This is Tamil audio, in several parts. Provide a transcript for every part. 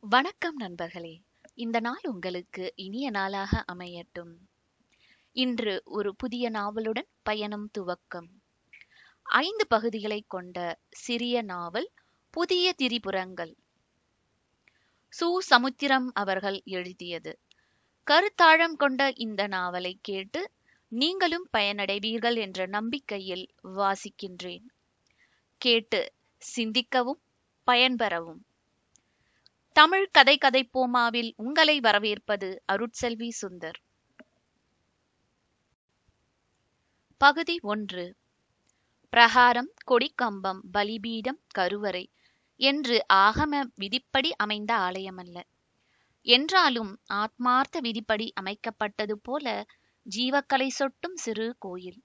வணக்கம் நண்பர்களே. இந்த நாள் உங்களுக்கு இனிய நாளாக அமையட்டும். இன்று ஒரு புதிய நாவலுடன் பயணம் துவக்கம். ஐந்து பகுதிகளை கொண்ட சிறிய நாவல் புதிய திரிபுரங்கள். சு. சமுத்திரம் அவர்கள் எழுதியது. கருத்தாழம் கொண்ட இந்த நாவலை கேட்டு நீங்களும் பயனடைவீர்கள் என்ற நம்பிக்கையில் வாசிக்கின்றேன். கேட்டு சிந்திக்கவும் பயன்பெறவும். தமிழ் கதை கதை போமாவில் உங்களை வரவேற்பது அருட்செல்வி சுந்தர். பகுதி ஒன்று. பிரகாரம் கொடிக்கம்பம் பலிபீடம் கருவறை என்று ஆகம விதிப்படி அமைந்த ஆலயமல்ல என்றாலும் ஆத்மார்த்த விதிப்படி அமைக்கப்பட்டது போல ஜீவக்கலை சொட்டும் சிறு கோயில்.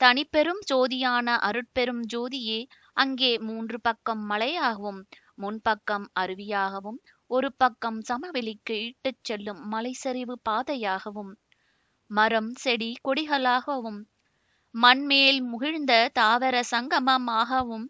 தனிப்பெரும் ஜோதியான அருட்பெரும் ஜோதியே அங்கே மூன்று பக்கம் மலையாகவும் முன்பக்கம் அருவியாகவும் ஒரு பக்கம் சமவெளிக்கு இட்டுச் செல்லும் மலைசரிவு பாதையாகவும் மரம் செடி கொடிகளாகவும் மண்மேல் முகிழ்ந்த தாவர சங்கமமாகவும்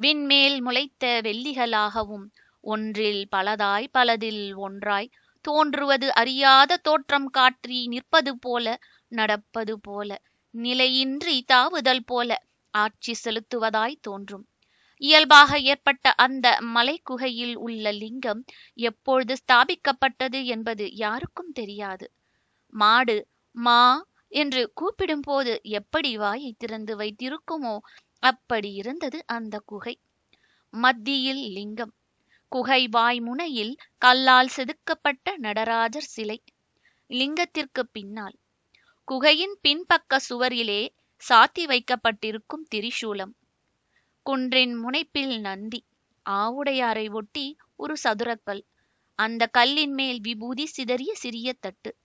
விண்மேல் முளைத்த வெள்ளிகளாகவும் ஒன்றில் பலதாய் பலதில் ஒன்றாய் தோன்றுவது அறியாத தோற்றம் காற்றி நிற்பது போல நடப்பது போல நிலையின்றி தாவுதல் போல ஆட்சி செலுத்துவதாய் தோன்றும். இயல்பாக ஏற்பட்ட அந்த மலைக்குகையில் உள்ள லிங்கம் எப்பொழுது ஸ்தாபிக்கப்பட்டது என்பது யாருக்கும் தெரியாது. மாடு மா என்று கூப்பிடும்போது எப்படி வாயை திறந்து வைத்திருக்குமோ அப்படி இருந்தது அந்த குகை. மத்தியில் லிங்கம். குகை வாய் முனையில் கல்லால் செதுக்கப்பட்ட நடராஜர் சிலை. லிங்கத்திற்கு பின்னால். குகையின் பின்பக்க சுவரிலே சாத்தி வைக்கப்பட்டிருக்கும் திரிசூலம். குன்றின் முனைப்பில் நந்தி. ஆவுடையாரை ஒட்டி ஒரு சதுரக்கல். அந்த கல்லின் மேல் விபூதி சிதறிய சிறிய தட்டு.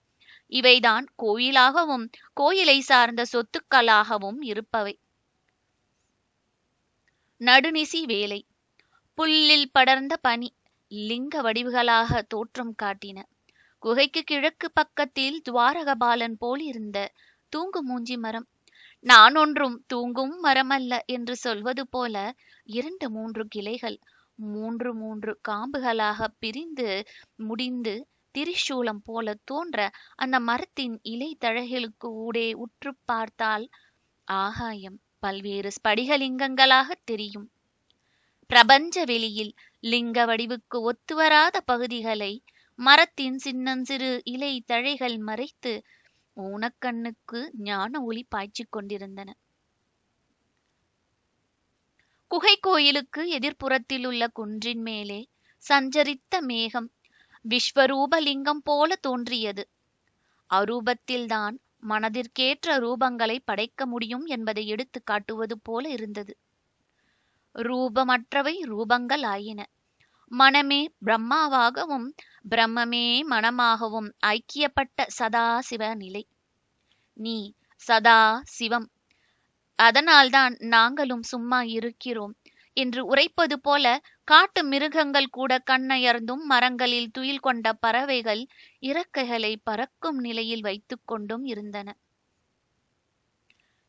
இவைதான் கோயிலாகவும் கோயிலை சார்ந்த சொத்துக்களாகவும் இருப்பவை. நடுநிசி வேலை. புல்லில் படர்ந்த பனி லிங்க வடிவுகளாக தோற்றம் காட்டின. குகைக்கு கிழக்கு பக்கத்தில் துவாரகபாலன் போல் இருந்த தூங்கு மூஞ்சி மரம் நான் ஒன்றும் தூங்கும் மரமல்ல என்று சொல்வது போல இரண்டு மூன்று கிளைகள் மூன்று மூன்று காம்புகளாக பிரிந்து முடிந்து திரிசூலம் போல தோன்ற அந்த மரத்தின் இலை தழகளுக்கு ஊடே உற்று பார்த்தால் ஆகாயம் பல்வேறு ஸ்படிகலிங்கங்களாக தெரியும். பிரபஞ்ச வெளியில் லிங்க வடிவுக்கு ஒத்துவராத பகுதிகளை மரத்தின் சின்னஞ்சிறு இலை தழைகள் மறைத்து ஊனக்கண்ணுக்கு ஞான ஒளி பாய்ச்சிக் கொண்டிருந்தன. குகை கோயிலுக்கு எதிர்ப்புறத்தில் உள்ள குன்றின் மேலே சஞ்சரித்த மேகம் விஸ்வரூபலிங்கம் போல தோன்றியது. அரூபத்தில்தான் மனதிற்கேற்ற ரூபங்களை படைக்க முடியும் என்பதை எடுத்து காட்டுவது போல இருந்தது. ரூபமற்றவை ரூபங்கள் ஆயின மனமே பிரம்மாவாகவும் பிரம்மமே மனமாகவும் ஐக்கியப்பட்ட சதா சிவ நிலை. நீ சதா சிவம். அதனால்தான் நாங்களும் சும்மா இருக்கிறோம் என்று உரைப்பது போல காட்டு மிருகங்கள் கூட கண்ணயர்ந்தும் மரங்களில் துயில் கொண்ட பறவைகள் இறக்கைகளை பறக்கும் நிலையில் வைத்துக் கொண்டும் இருந்தன.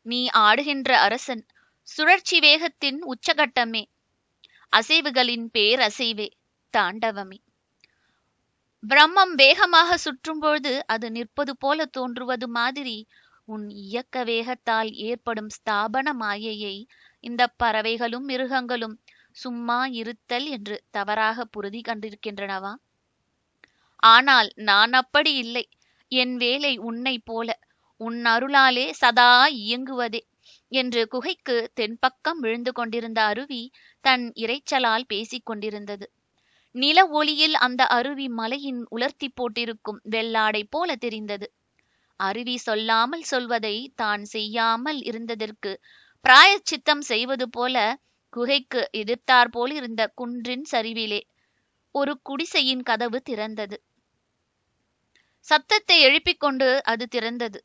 நீ ஆடுகின்ற அரசன் சுழற்சி வேகத்தின் உச்சகட்டமே. அசைவுகளின் பேரசைவே தாண்டவமே. பிரம்மம் வேகமாக சுற்றும்பொழுது அது நிற்பது போல தோன்றுவது மாதிரி உன் இயக்க வேகத்தால் ஏற்படும் ஸ்தாபன மாயையை இந்த பறவைகளும் மிருகங்களும் சும்மா இருத்தல் என்று தவறாக புரிதி கண்டிருக்கின்றனவா? ஆனால் நான் அப்படி இல்லை. என் வேலை உன்னை போல உன் அருளாலே சதா இயங்குவதே என்று குகைக்கு தென்பக்கம் விழுந்து கொண்டிருந்த அருவி தன் இரைச்சலால் பேசிக் கொண்டிருந்தது. நில ஒளியில் அந்த அருவி மலையின் உலர்த்தி போட்டிருக்கும் வெள்ளாடை போல தெரிந்தது. அருவி சொல்லாமல் சொல்வதை தான் செய்யாமல் இருந்ததற்கு பிராயச்சித்தம் செய்வது போல குகைக்கு எதிர்த்தார் போல் இருந்த குன்றின் சரிவிலே ஒரு குடிசையின் கதவு திறந்தது. சத்தத்தை எழுப்பிக் கொண்டு அது திறந்தது.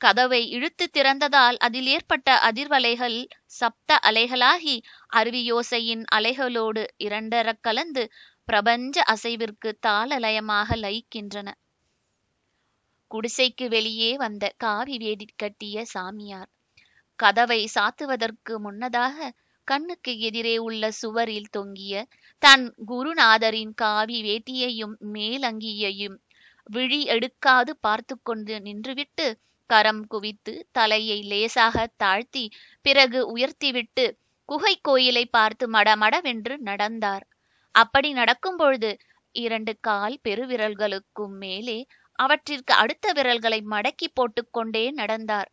கதவை இழுத்து திறந்ததால் அதில் ஏற்பட்ட அதிர்வலைகள் சப்த அலைகளாகி அருவியோசையின் அலைகளோடு இரண்டரக் கலந்து பிரபஞ்ச அசைவிற்கு தாளலயமாக லயிக்கின்றன. குடிசைக்கு வெளியே வந்த காவி வேடி கட்டிய சாமியார் கதவை சாத்துவதற்கு முன்னதாக கண்ணுக்கு எதிரே உள்ள சுவரில் தொங்கிய தன் குருநாதரின் காவி வேட்டியையும் மேலங்கியையும் விழி எடுக்காது பார்த்து கொண்டு நின்றுவிட்டு கரம் குவித்து தலையை லேசாக தாழ்த்தி பிறகு உயர்த்திவிட்டு குகை கோயிலை பார்த்து மடமடவென்று நடந்தார். அப்படி நடக்கும் பொழுது இரண்டு கால் பெருவிரல்களுக்கும் மேலே அவற்றிற்கு அடுத்த விரல்களை மடக்கி போட்டுக்கொண்டே நடந்தார்.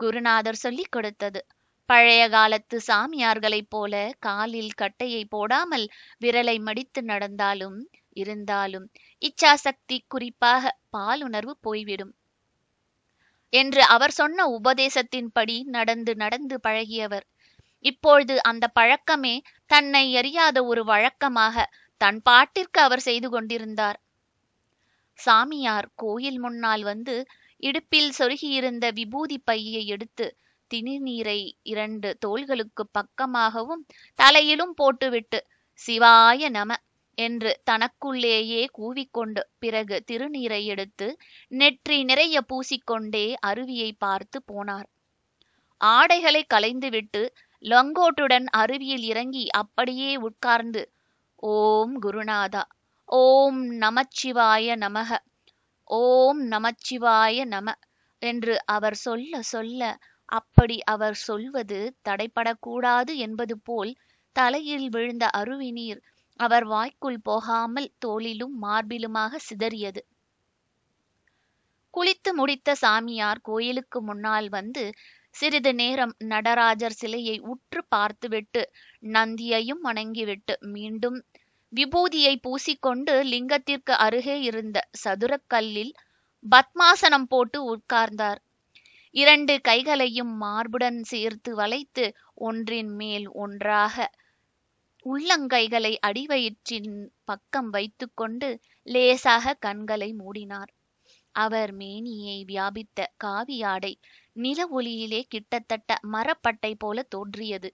குருநாதர் சொல்லிக் கொடுத்தது பழைய காலத்து சாமியார்களைப் போல காலில் கட்டையை போடாமல் விரலை மடித்து நடந்தாலும் இருந்தாலும் இச்சாசக்தி குறிப்பாக பாலுணர்வு போய்விடும். என்று அவர் சொன்ன உபதேசத்தின்படி நடந்து நடந்து பழகியவர். இப்பொழுது அந்த பழக்கமே தன்னை அறியாத ஒரு வழக்கமாக தன் பாட்டிற்கு அவர் செய்து கொண்டிருந்தார். சாமியார் கோயில் முன்னால் வந்து இடுப்பில் சொருகியிருந்த விபூதி பையை எடுத்து திணிநீரை இரண்டு தோள்களுக்கு பக்கமாகவும் தலையிலும் போட்டுவிட்டு சிவாய நம என்று தனக்குள்ளேயே கூவிக்கொண்டு பிறகு திருநீரை எடுத்து நெற்றி நிறைய பூசிக்கொண்டே அருவியை பார்த்து போனார். ஆடைகளை களைந்துவிட்டு லங்கோட்டுடன் அருவியில் இறங்கி அப்படியே உட்கார்ந்து ஓம் குருநாதா ஓம் நமச்சிவாய நமக ஓம் நமச்சிவாய நம என்று அவர் சொல்ல சொல்ல அப்படி அவர் சொல்வது தடைப்படக்கூடாது என்பது போல் தலையில் விழுந்த அருவி நீர் அவர் வாய்க்குள் போகாமல் தோளிலும் மார்பிலுமாக சிதறியது. குளித்து முடித்த சாமியார் கோயிலுக்கு முன்னால் வந்து சிறிது நேரம் நடராஜர் சிலையை உற்று பார்த்துவிட்டு நந்தியையும் வணங்கிவிட்டு மீண்டும் விபூதியை பூசிக்கொண்டு லிங்கத்திற்கு அருகே இருந்த சதுரக்கல்லில் பத்மாசனம் போட்டு உட்கார்ந்தார். இரண்டு கைகளையும் மார்புடன் சேர்த்து வளைத்து ஒன்றின் மேல் ஒன்றாக உள்ளங்கைகளை அடிவயிற்றின் பக்கம் வைத்துக்கொண்டு லேசாக கண்களை மூடினார். அவர் மேனியை வியாபித்த காவியாடை நில ஒளியிலே கிட்டத்தட்ட மரப்பட்டை போல தோன்றியது.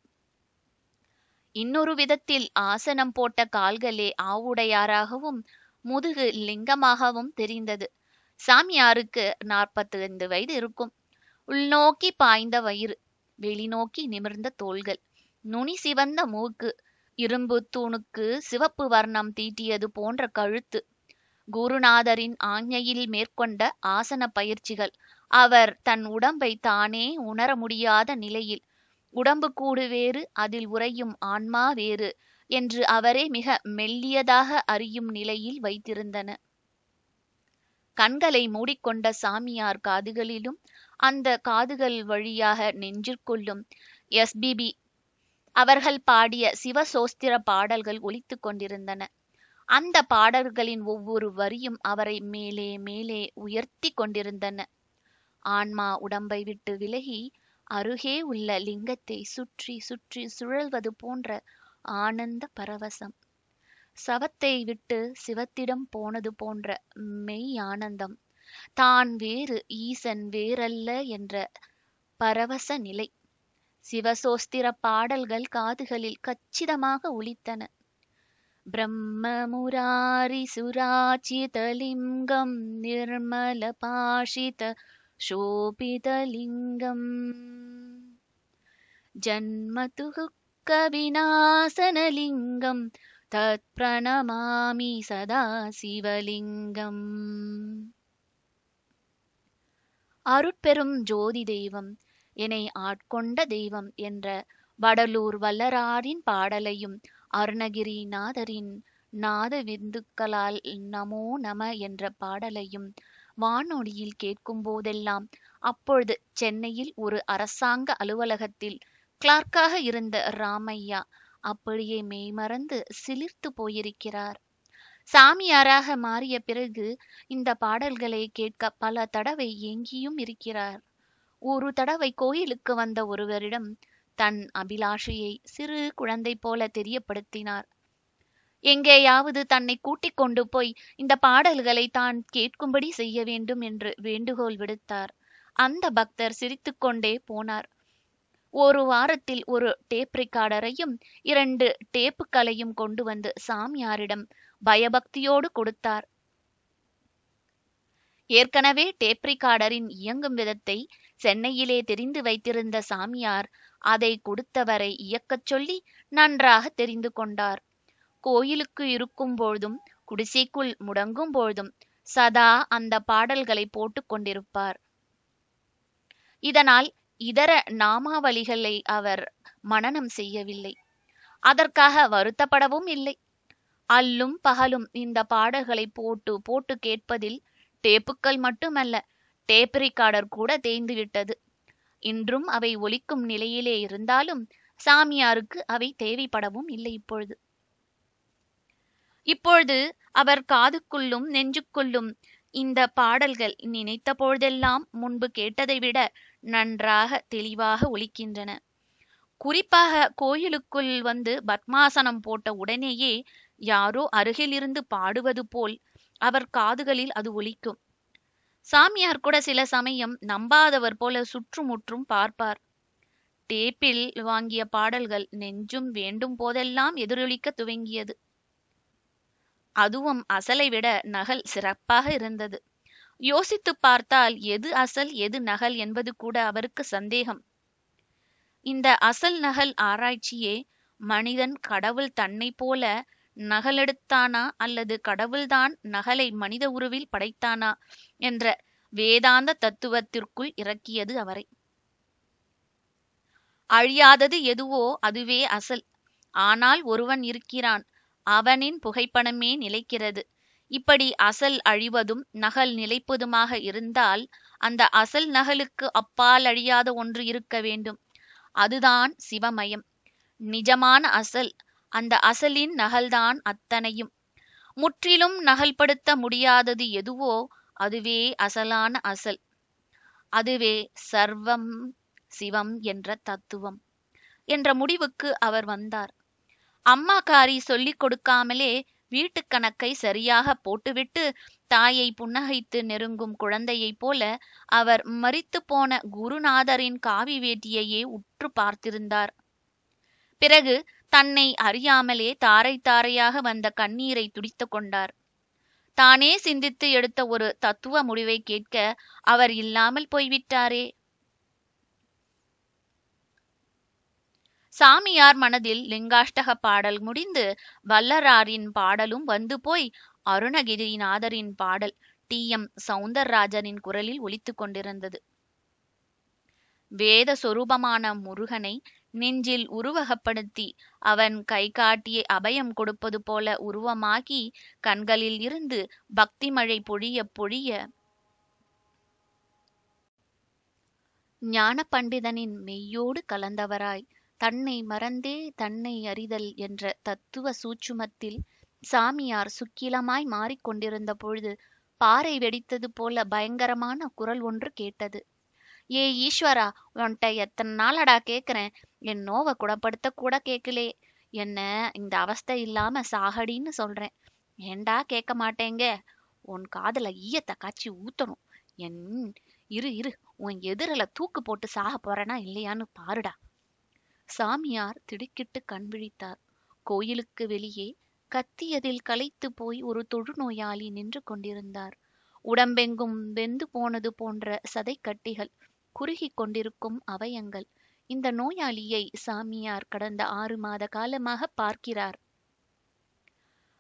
இன்னொரு விதத்தில் ஆசனம் போட்ட கால்களே ஆவுடையாராகவும் முதுகு லிங்கமாகவும் தெரிந்தது. சாமியாருக்கு நாற்பத்தி ஐந்து வயது இருக்கும். உள்நோக்கி பாய்ந்த வயிறு வெளிநோக்கி நிமிர்ந்த தோள்கள் நுனி சிவந்த மூக்கு இரும்பு தூணுக்கு சிவப்பு வர்ணம் தீட்டியது போன்ற கழுத்து குருநாதரின் ஆஞ்ஞையில் மேற்கொண்ட ஆசன பயிற்சிகள் அவர் தன் உடம்பை தானே உணர முடியாத நிலையில் உடம்பு கூடு வேறு அதில் உறையும் ஆன்மா வேறு என்று அவரே மிக மெல்லியதாக அறியும் நிலையில் வைத்திருந்தன. கண்களை மூடிக்கொண்ட சாமியார் காதுகளிலும் அந்த காதுகள் வழியாக நெஞ்சிற்குள்ளும் எஸ்பிபி அவர்கள் பாடிய சிவசோஸ்திர பாடல்கள் ஒலித்துக் கொண்டிருந்தன. அந்த பாடல்களின் ஒவ்வொரு வரியும் அவரை மேலே மேலே உயர்த்தி கொண்டிருந்தன. ஆன்மா உடம்பை விட்டு விலகி அருகே உள்ள லிங்கத்தை சுற்றி சுற்றி சுழல்வது போன்ற ஆனந்த பரவசம். சவத்தை விட்டு சிவத்திடம் போனது போன்ற மெய் ஆனந்தம். தான் வேறு ஈசன் வேறல்ல என்ற பரவச நிலை. சிவசோஸ்திர பாடல்கள் காதுகளில் கச்சிதமாக ஒலித்தன. பிரம்மமுராரி சுராச்சிதலிங்கம் நிர்மல பாஷித शोभितलिङ्गम् जन्मतुहुक्कविनाशनलिङ्गं तत्प्रणमामि सदा சிவலிங்கம் அருட்பெரும் ஜோதி தெய்வம் என்னை ஆட்கொண்ட தெய்வம் என்ற வடலூர் வல்லராரின் பாடலையும் அருணகிரிநாதரின் நாத விந்துக்களால் நமோ நம என்ற பாடலையும் வானொலியில் கேட்கும் போதெல்லாம் அப்பொழுது சென்னையில் ஒரு அரசாங்க அலுவலகத்தில் கிளார்க்காக இருந்த ராமையா அப்படியே மெய்மறந்து சிலிர்த்து போயிருக்கிறார். சாமியாராக மாறிய பிறகு இந்த பாடல்களை கேட்க பல தடவை எங்கியும் இருக்கிறார். ஒரு தடவை கோயிலுக்கு வந்த ஒருவரிடம் தன் அபிலாஷையை சிறு குழந்தை போல தெரியப்படுத்தினார். எங்கேயாவது தன்னை கூட்டிக் கொண்டு போய் இந்த பாடல்களை தான் கேட்கும்படி செய்ய வேண்டும் என்று வேண்டுகோள் விடுத்தார். அந்த பக்தர் சிரித்துக்கொண்டே போனார். ஒரு வாரத்தில் ஒரு டேப் ரெக்கார்டரையும் இரண்டு டேப்புகளையும் கொண்டு வந்து சாமியாரிடம் பயபக்தியோடு கொடுத்தார். ஏற்கனவே டேப் ரிகார்டரின் இயங்கும் விதத்தை சென்னையிலே தெரிந்து வைத்திருந்த சாமியார் அதை கொடுத்தவரை இயக்கச் சொல்லி நன்றாக தெரிந்து கொண்டார். கோயிலுக்கு இருக்கும் பொழுதும் குடிசைக்குள் முடங்கும் பொழுதும் சதா அந்த பாடல்களை போட்டுக் கொண்டிருப்பார். இதனால் இதர நாமாவளிகளை அவர் மனனம் செய்யவில்லை. அதற்காக வருத்தப்படவும் இல்லை. அல்லும் பகலும் இந்த பாடல்களை போட்டு போட்டு கேட்பதில் டேப்புக்கள் மட்டுமல்ல டேப் ரிகார்டர் கூட தேய்ந்து விட்டது. இன்றும் அவை ஒலிக்கும் நிலையிலே இருந்தாலும் சாமியாருக்கு அவை தேவைப்படவும் இல்லை இப்பொழுது. இப்பொழுது அவர் காதுக்குள்ளும் நெஞ்சுக்குள்ளும் இந்த பாடல்கள் நினைத்த பொழுதெல்லாம் முன்பு கேட்டதை விட நன்றாக தெளிவாக ஒலிக்கின்றன. குறிப்பாக கோயிலுக்குள் வந்து பத்மாசனம் போட்ட உடனேயே யாரோ அருகிலிருந்து பாடுவது போல் அவர் காதுகளில் அது ஒலிக்கும். சாமியார் கூட சில சமயம் நம்பாதவர் போல சுற்றுமுற்றும் பார்ப்பார். டேப்பில் வாங்கிய பாடல்கள் நெஞ்சும் வேண்டும் போதெல்லாம் எதிரொலிக்க துவங்கியது. அதுவும் அசலை விட நகல் சிறப்பாக இருந்தது. யோசித்து பார்த்தால் எது அசல் எது நகல் என்பது கூட அவருக்கு சந்தேகம். இந்த அசல் நகல் ஆராய்ச்சியே மனிதன் கடவுள் தன்னை போல நகலெடுத்தானா அல்லது கடவுள்தான் நகலை மனித உருவில் படைத்தானா என்ற வேதாந்த தத்துவத்திற்குள் இறக்கியது அவரை. அழியாதது எதுவோ அதுவே அசல். ஆனால் ஒருவன் இருக்கிறான். அவனின் புகைப்படமே நிலைக்கிறது. இப்படி அசல் அழிவதும் நகல் நிலைப்பதுமாக இருந்தால் அந்த அசல் நகலுக்கு அப்பால் அழியாத ஒன்று இருக்க வேண்டும். அதுதான் சிவமயம். நிஜமான அசல் அந்த அசலின் நகல்தான் அத்தனையும். முற்றிலும் நகல்படுத்த முடியாதது எதுவோ அதுவே அசலான அசல். அதுவே சர்வம் சிவம் என்ற தத்துவம். என்ற முடிவுக்கு அவர் வந்தார். அம்மாக்காரி சொல்லிக் கொடுக்காமலே வீட்டுக் கணக்கை சரியாக போட்டுவிட்டு தாயை புன்னகைத்து நெருங்கும் குழந்தையைப் போல அவர் மரித்து போன குருநாதரின் காவி வேட்டியையே உற்று பார்த்திருந்தார். பிறகு தன்னை அறியாமலே தாரை தாரையாக வந்த கண்ணீரை துடித்து கொண்டார். தானே சிந்தித்து எடுத்த ஒரு தத்துவ முடிவை கேட்க அவர் இல்லாமல் போய்விட்டாரே. சாமியார் மனதில் லிங்காஷ்டக பாடல் முடிந்து வல்லராரின் பாடலும் வந்து போய் அருணகிரிநாதரின் பாடல் டி. எம். சவுந்தரராஜனின் குரலில் ஒலித்து கொண்டிருந்தது. வேத சொரூபமான முருகனை நெஞ்சில் உருவகப்படுத்தி அவன் கை காட்டிய அபயம் கொடுப்பது போல உருவமாகி கண்களில் இருந்து பக்தி மழை பொழிய பொழிய ஞான பண்டிதனின் மெய்யோடு கலந்தவராய் தன்னை மறந்தே தன்னை அறிதல் என்ற தத்துவ சூட்சுமத்தில் சாமியார் சுக்கிலமாய் மாறிக்கொண்டிருந்த பொழுது பாறை வெடித்தது போல பயங்கரமான குரல் ஒன்று கேட்டது. ஏ ஈஸ்வரா உன்கிட்ட எத்தனை நாளடா கேக்குறேன்? என் நோவை குணப்படுத்த கூட கேட்கலே என்ன இந்த அவஸ்தை இல்லாம சாகடின்னு சொல்றேன். ஏண்டா கேட்க மாட்டேங்க? உன் காதல ஈயத்தை காய்ச்சி ஊத்தணும். என் இரு இரு உன் எதிரில தூக்கு போட்டு சாக போறேனா இல்லையான்னு பாருடா. சாமியார் திடுக்கிட்டு கண் விழித்தார். கோயிலுக்கு வெளியே கத்தியதில் களைத்து போய் ஒரு தொழுநோயாளி நின்று கொண்டிருந்தார். உடம்பெங்கும் வெந்து போனது போன்ற சதைக்கட்டிகள் குறுகிக் கொண்டிருக்கும் அவயங்கள். இந்த நோயாளியை சாமியார் கடந்த ஆறு மாத காலமாக பார்க்கிறார்.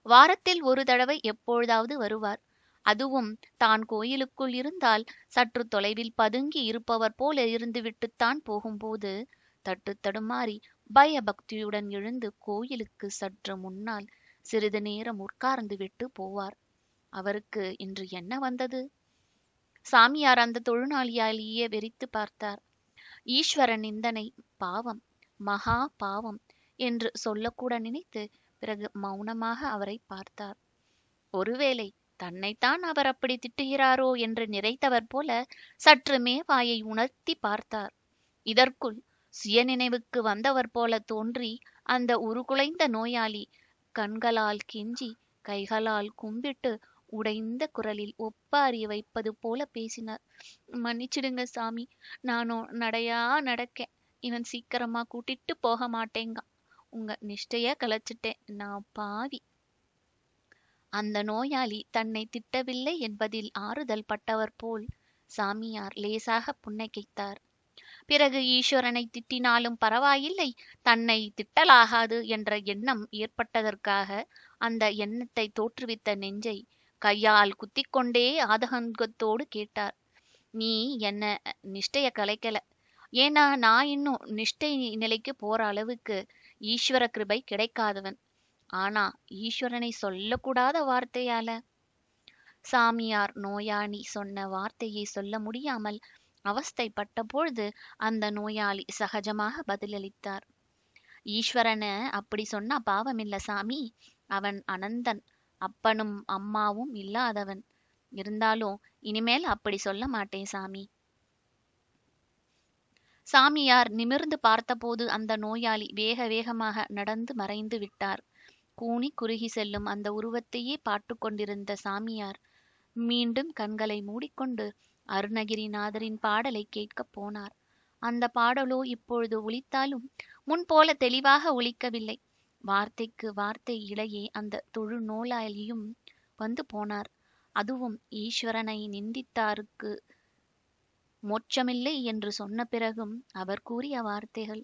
வாரத்தில் ஒரு தடவை எப்பொழுதாவது வருவார். அதுவும் தான் கோயிலுக்குள் இருந்தால் சற்று தொலைவில் பதுங்கி இருப்பவர் போல இருந்துவிட்டுத்தான் போகும்போது தட்டு தடுமாறி பயபக்தியுடன் எழுந்து கோயிலுக்கு சற்று முன்னால் சிறிது நேரம் உட்கார்ந்து விட்டு போவார். அவருக்கு இன்று என்ன வந்தது? சாமியார் அந்த தொழுநாளியாலேயே வெறித்து பார்த்தார். ஈஸ்வர நிந்தனை பாவம் மகா பாவம் என்று சொல்லக்கூட நினைத்து பிறகு மௌனமாக அவரை பார்த்தார். ஒருவேளை தன்னைத்தான் அவர் அப்படி திட்டுகிறாரோ என்று நிறைத்தவர் போல சற்றுமே வாயை உணர்த்தி பார்த்தார். இதற்குள் சுயநினைவுக்கு வந்தவர் போல தோன்றி அந்த உருகுலைந்த நோயாளி கண்களால் கெஞ்சி கைகளால் கும்பிட்டு உடைந்த குரலில் ஒப்பாரி வைப்பது போல பேசினார். மன்னிச்சிடுங்க சாமி நானும் நடையா நடக்கேன். இவன் சீக்கிரமா கூட்டிட்டு போக மாட்டேங்க. உங்க நிஷ்டைய கலைச்சிட்டேன். நான் பாவி. அந்த நோயாளி தன்னை திட்டவில்லை என்பதில் ஆறுதல் பட்டவர் போல் சாமியார் லேசாக புன்னகைத்தார். பிறகு ஈஸ்வரனை திட்டினாலும் பரவாயில்லை தன்னை திட்டலாகாது என்ற எண்ணம் ஏற்பட்டதற்காக அந்த எண்ணத்தை தோற்றுவித்த நெஞ்சை கையால் குத்திக்கொண்டே ஆதகங்கத்தோடு கேட்டார். நீ என்ன நிஷ்டைய கலைக்கல? ஏன்னா நான் இன்னும் நிஷ்டை நிலைக்கு போற அளவுக்கு ஈஸ்வர கிருபை கிடைக்காதவன். ஆனா ஈஸ்வரனை சொல்லக்கூடாத வார்த்தையால? சாமியார் நோயாளி சொன்ன வார்த்தையை சொல்ல முடியாமல் அவஸ்தைப்பட்ட பொழுது அந்த நோயாளி சகஜமாக பதிலளித்தார். ஈஸ்வரன அப்படி சொன்னா பாவமில்ல சாமி. அவன் அனந்தன். அப்பனும் அம்மாவும் இல்லாதவன். இருந்தாலும் இனிமேல் அப்படி சொல்ல மாட்டேன் சாமி சாமியார் நிமிர்ந்து பார்த்தபோது அந்த நோயாளி வேக வேகமாக நடந்து மறைந்து விட்டார். கூனி குறுகி செல்லும் அந்த உருவத்தையே பார்த்து கொண்டிருந்த சாமியார் மீண்டும் கண்களை மூடிக்கொண்டு அருணகிரிநாதரின் பாடலை கேட்கப் போனார். அந்த பாடலோ இப்பொழுது ஒலித்தாலும் முன்போல தெளிவாக ஒலிக்கவில்லை. வார்த்தைக்கு வார்த்தை இடையே அந்த தொழு நோயாளியும் வந்து போனார். அதுவும் ஈஸ்வரனை நிந்தித்தாருக்கு மோட்சமில்லை என்று சொன்ன பிறகும் அவர் கூறிய வார்த்தைகள்.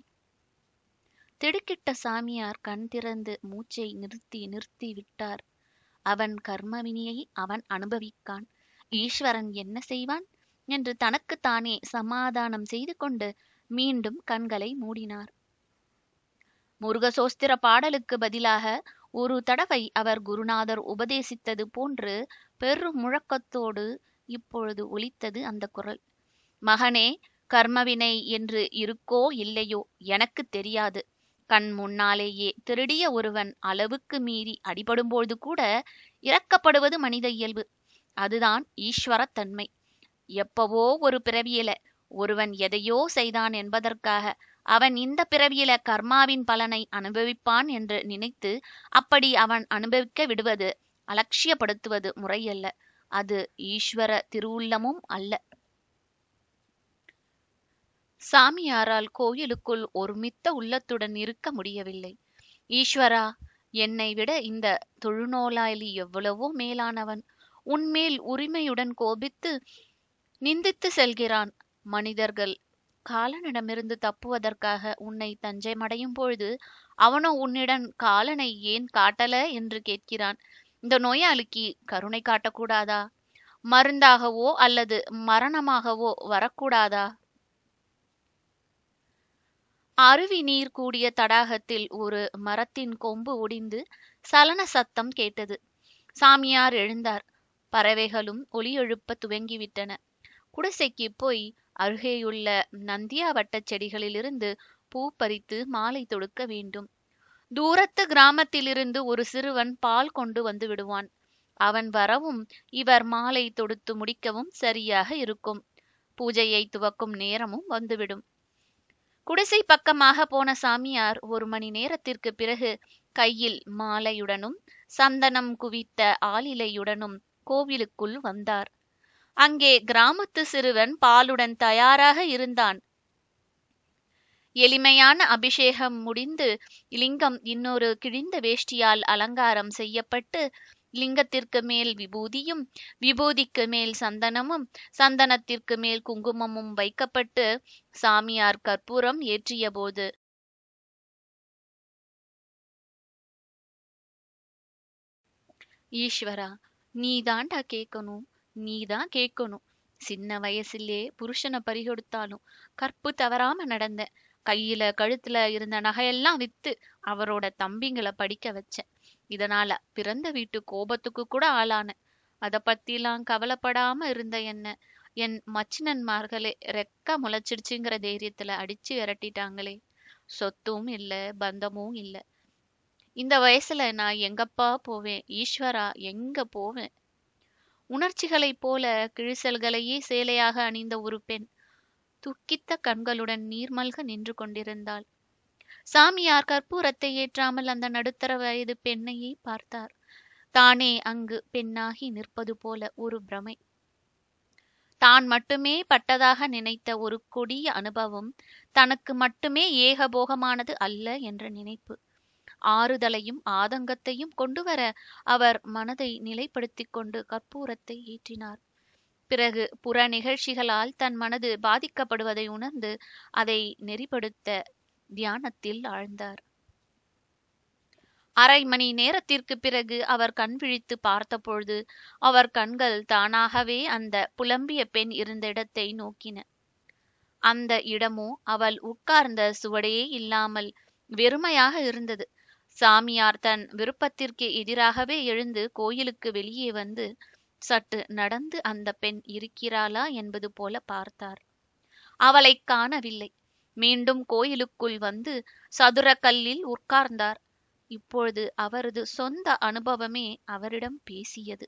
திடுக்கிட்ட சாமியார் கண் திறந்து மூச்சை நிறுத்தி நிறுத்தி விட்டார். அவன் கர்மவினியை அவன் அனுபவிக்கான். ஈஸ்வரன் என்ன செய்வான்? என்று தனக்குத்தானே சமாதானம் செய்து கொண்டு மீண்டும் கண்களை மூடினார். முருகசோஸ்திர பாடலுக்கு பதிலாக ஒரு தடவை அவர் குருநாதர் உபதேசித்தது போன்று பெரும் முழக்கத்தோடு இப்பொழுது ஒலித்தது அந்த குரல். மகனே கர்மவினை என்று இருக்கோ இல்லையோ எனக்கு தெரியாது. கண் முன்னாலேயே திருடிய ஒருவன் அளவுக்கு மீறி அடிபடும்போது கூட இறக்கப்படுவது மனித இயல்பு. அதுதான் ஈஸ்வரத்தன்மை. எப்பவோ ஒரு பிறவியில ஒருவன் எதையோ செய்தான் என்பதற்காக அவன் இந்த பிறவியில கர்மாவின் பலனை அனுபவிப்பான் என்று நினைத்து அப்படி அவன் அனுபவிக்க விடுவது அலட்சியப்படுத்துவது முறையல்ல. அது ஈஸ்வர திருவுள்ளமும் அல்ல. சாமியாரால் கோயிலுக்குள் ஒருமித்த உள்ளத்துடன் இருக்க முடியவில்லை. ஈஸ்வரா என்னை விட இந்த தொழுநோலாளி எவ்வளவோ மேலானவன். உன்மேல் உரிமையுடன் கோபித்து நிந்தித்து செல்கிறான். மனிதர்கள் காலனிடமிருந்து தப்புவதற்காக உன்னை தஞ்சைமடையும் பொழுது அவனோ உன்னிடம் காலனை ஏன் காட்டல? என்று கேட்கிறான். இந்த நோயாளிக்கு கருணை காட்டக்கூடாதா? மருந்தாகவோ அல்லது மரணமாகவோ வரக்கூடாதா? அருவி நீர் கூடிய தடாகத்தில் ஒரு மரத்தின் கொம்பு ஒடிந்து சலன சத்தம் கேட்டது. சாமியார் எழுந்தார். பறவைகளும் ஒலி எழுப்ப துவங்கிவிட்டன. குடிசைக்கு போய் அருகேயுள்ள நந்தியாவட்டச் செடிகளிலிருந்து பூ பறித்து மாலை தொடுக்க வேண்டும். தூரத்து கிராமத்திலிருந்து ஒரு சிறுவன் பால் கொண்டு வந்து விடுவான். அவன் வரவும் இவர் மாலை தொடுத்து முடிக்கவும் சரியாக இருக்கும். பூஜையை துவக்கும் நேரமும் வந்துவிடும். குடிசை பக்கமாக போன சாமியார் ஒரு மணி நேரத்திற்கு பிறகு கையில் மாலையுடனும் சந்தனம் குவித்த ஆளிலையுடனும் கோவிலுக்குள் வந்தார். அங்கே கிராமத்து சிறுவன் பாலுடன் தயாராக இருந்தான். எளிமையான அபிஷேகம் முடிந்து லிங்கம் இன்னொரு கிழிந்த வேஷ்டியால் அலங்காரம் செய்யப்பட்டு லிங்கத்திற்கு மேல் விபூதியும் விபூதிக்கு மேல் சந்தனமும் சந்தனத்திற்கு மேல் குங்குமமும் வைக்கப்பட்டு சாமியார் கற்பூரம் ஏற்றியபோது ஈஸ்வரா நீதாண்டா கேட்கணும் நீதான் கேட்கணும். சின்ன வயசுலே புருஷனை பறிகொடுத்தாலும் கற்பு தவறாம நடந்த கையில கழுத்துல இருந்த நகையெல்லாம் வித்து அவரோட தம்பிங்களை படிக்க வச்சேன் இதனால பிறந்த வீட்டு கோபத்துக்கு கூட ஆளான. அத பத்திலாம் கவலைப்படாம இருந்த என்ன என் மச்சினன்மார்களே ரெக்க முளைச்சிடுச்சுங்கிற தைரியத்துல அடிச்சு விரட்டிட்டாங்களே. சொத்தும் இல்ல பந்தமும் இல்ல. இந்த வயசுல நான் எங்கப்பா போவேன்? ஈஸ்வரா எங்க போவேன்? உணர்ச்சிகளைப் போல கிழிசல்களையே சேலையாக அணிந்த ஒரு பெண் துக்கித்த கண்களுடன் நீர்மல்க நின்று கொண்டிருந்தாள். சாமியார் கற்பூரத்தை ஏற்றாமல் அந்த நடுத்தர வயது பெண்ணையே பார்த்தார். தானே அங்கு பெண்ணாகி நிற்பது போல ஒரு பிரமை. தான் மட்டுமே பட்டதாக நினைத்த ஒரு கொடிய அனுபவம் தனக்கு மட்டுமே ஏகபோகமானது அல்ல என்ற நினைப்பு. ஆறுதலையும் ஆதங்கத்தையும் கொண்டுவர அவர் மனதை நிலைப்படுத்திக் கொண்டு கற்பூரத்தை ஏற்றினார். பிறகு புற நிகழ்ச்சிகளால் தன் மனது பாதிக்கப்படுவதை உணர்ந்து அதை நெறிப்படுத்த தியானத்தில் ஆழ்ந்தார். அரை மணி நேரத்திற்கு பிறகு அவர் கண் விழித்து பார்த்தபொழுது அவர் கண்கள் தானாகவே அந்த புலம்பிய பெண் இருந்த இடத்தை நோக்கின. அந்த இடமோ அவள் உட்கார்ந்த சுவடையே இல்லாமல் வெறுமையாக இருந்தது. சாமியார் தன் விருப்பத்திற்கு எதிராகவே எழுந்து கோயிலுக்கு வெளியே வந்து சற்று நடந்து அந்த பெண் இருக்கிறாளா என்பது போல பார்த்தார். அவளை காணவில்லை. மீண்டும் கோயிலுக்குள் வந்து சதுர கல்லில் உட்கார்ந்தார். இப்பொழுது அவரது சொந்த அனுபவமே அவரிடம் பேசியது.